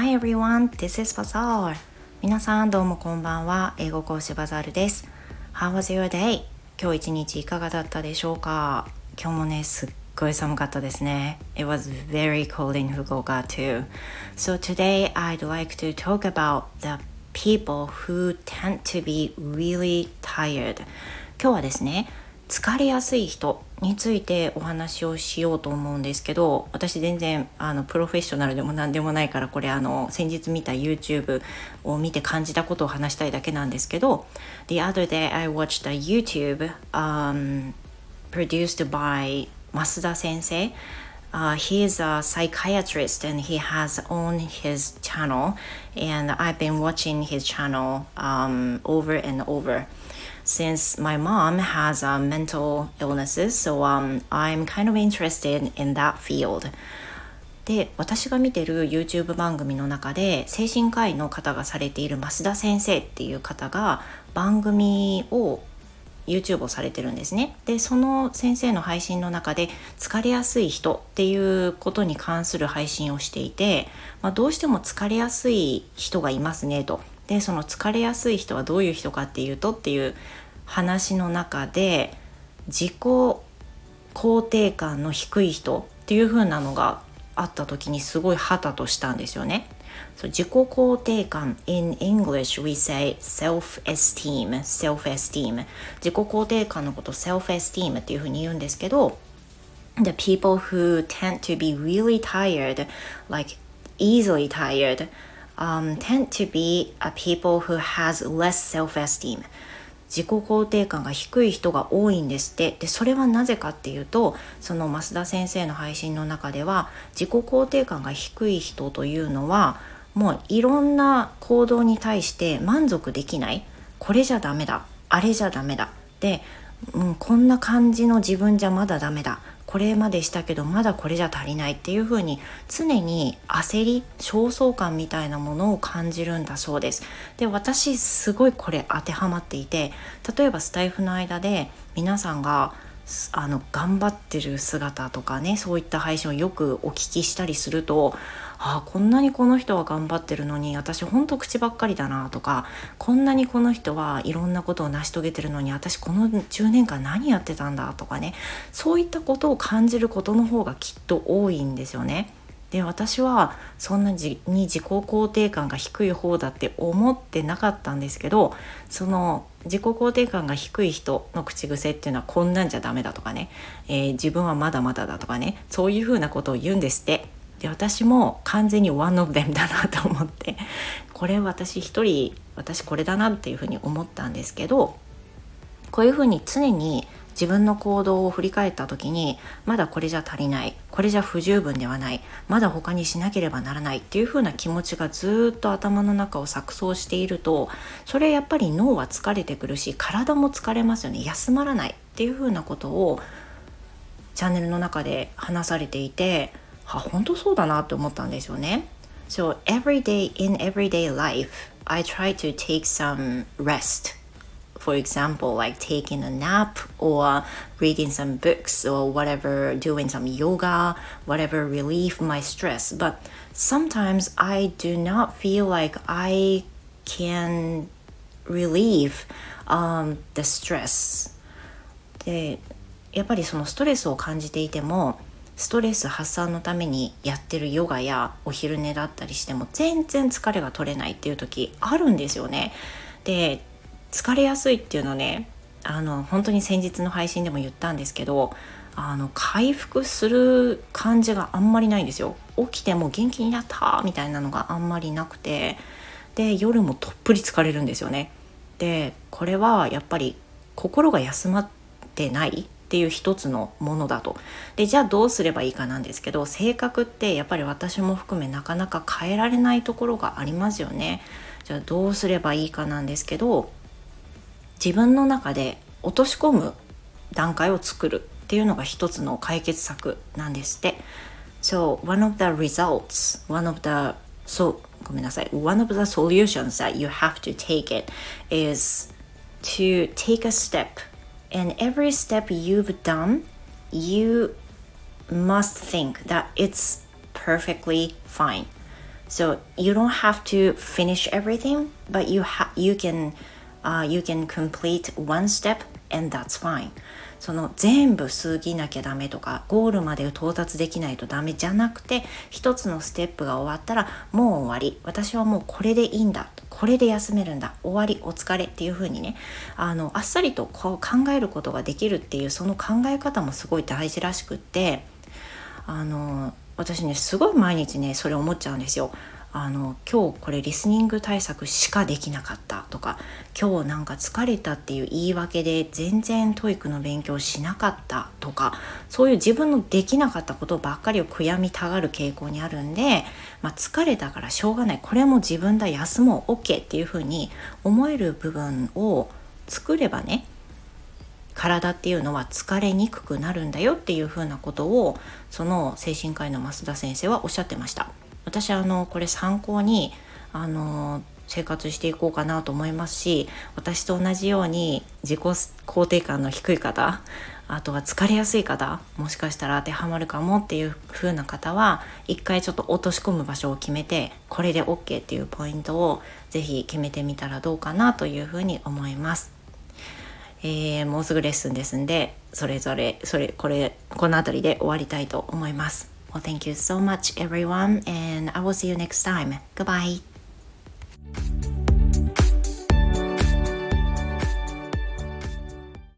Hi everyone, this is Bazaar. 皆さんどうもこんばんは。英語講師バザールです。How was your day? 今日一日いかがだったでしょうか今日もね、すっごい寒かったですね。It was very cold in Fukuoka too. So today I'd like to talk about the people who tend to be really tired. 今日はですね、疲れやすい人についてお話をしようと思うんですけど私全然あのプロフェッショナルでも何でもないからこれあの先日見た YouTube を見て感じたことを話したいだけなんですけど The other day I watched a YouTube、um, produced by 増田先生 Uh, he is a psychiatrist and he has own his channel and I've been watching his channel um, over and over since my mom has uh, mental illnesses, so um, I'm kind of interested in that field. で私が見てる YouTube 番組の中で精神科医の方がされている増田先生っていう方が番組を YouTube をされてるんですね。でその先生の配信の中で疲れやすい人っていうことに関する配信をしていて、まあ、どうしても疲れやすい人がいますねと。でその疲れやすい人はどういう人かっていうとっていう話の中で自己肯定感の低い人っていう風なのがあった時にすごいハタとしたんですよね。So, 自己肯定感 in English we say self-esteem self-esteem 自己肯定感のこと self-esteem っていうふうに言うんですけど The people who tend to be really tired like easily tired um, tend to be a people who has less self-esteem. 自己肯定感が低い人が多いんですって。でそれはなぜかっていうとその増田先生の配信の中では自己肯定感が低い人というのはもういろんな行動に対して満足できない。これじゃダメだ。あれじゃダメだ。で、うん、こんな感じの自分じゃまだダメだ。これまでしたけどまだこれじゃ足りないっていうふうに常に焦り焦燥感みたいなものを感じるんだそうです。で私すごいこれ当てはまっていて例えばスタイフの間で皆さんがあの頑張ってる姿とかねそういった配信をよくお聞きしたりするとああこんなにこの人は頑張ってるのに私ほんと口ばっかりだなとかこんなにこの人はいろんなことを成し遂げてるのに私この10年間何やってたんだとかねそういったことを感じることの方がきっと多いんですよね。で私はそんなに自己肯定感が低い方だって思ってなかったんですけどその自己肯定感が低い人の口癖っていうのはこんなんじゃダメだとかね、えー、自分はまだまだだとかね。そういうふうなことを言うんですって。で私も完全に one of them だなと思って。これ私一人私これだなっていうふうに思ったんですけどこういうふうに常に自分の行動を振り返った時にまだこれじゃ足りないこれじゃ不十分ではないまだ他にしなければならないっていう風な気持ちがずっと頭の中を錯綜しているとそれやっぱり脳は疲れてくるし体も疲れますよね休まらないっていう風なことをチャンネルの中で話されていてあ本当そうだなって思ったんですよね。So every day in everyday life, I try to take some rest. For example, like taking a nap or reading some books or whatever, doing some yoga, whatever relieve my stress. But sometimes I do not feel like I can relieve um, the stress. でやっぱりそのストレスを感じていてもストレス発散のためにやってるヨガやお昼寝だったりしても全然疲れが取れないっていう時あるんですよね。で疲れやすいっていうのねあの本当に先日の配信でも言ったんですけどあの回復する感じがあんまりないんですよ。起きても元気になったみたいなのがあんまりなくてで夜もとっぷり疲れるんですよね。でこれはやっぱり心が休まってないっていう一つのものだと。でじゃあどうすればいいかなんですけど性格ってやっぱり私も含めなかなか変えられないところがありますよね。じゃあどうすればいいかなんですけど自分の中で落とし込む段階を作るっていうのが一つの解決策なんですって。So one of the results, one of the so ごめんなさい one of the solutions that you have to take it is to take a step And every step you've done, you must think that it's perfectly fine. So you don't have to finish everything, but you ha you can uh, you can complete one step and that's fine. その全部過ぎなきゃダメとかゴールまで到達できないとダメじゃなくて一つのステップが終わったらもう終わり私はもうこれでいいんだこれで休めるんだ終わりお疲れっていう風にねあのあっさりとこう考えることができるっていうその考え方もすごい大事らしくってあの私ねすごい毎日ねそれ思っちゃうんですよ。あの今日これリスニング対策しかできなかったとか今日なんか疲れたっていう言い訳で全然 TOEIC の勉強しなかったとかそういう自分のできなかったことばっかりを悔やみたがる傾向にあるんで、まあ、疲れたからしょうがないこれも自分だ休もう OK っていうふうに思える部分を作ればね体っていうのは疲れにくくなるんだよっていうふうなことをその精神科医の増田先生はおっしゃってました。私あのこれ参考にあの生活していこうかなと思いますし私と同じように自己肯定感の低い方あとは疲れやすい方もしかしたら当てはまるかもっていう風な方は一回ちょっと落とし込む場所を決めてこれで OK っていうポイントを是非決めてみたらどうかなというふうに思います。えー、もうすぐレッスンですんでそれぞれそれこれこの辺りで終わりたいと思います。Well, thank you so much, everyone, and I will see you next time. Goodbye.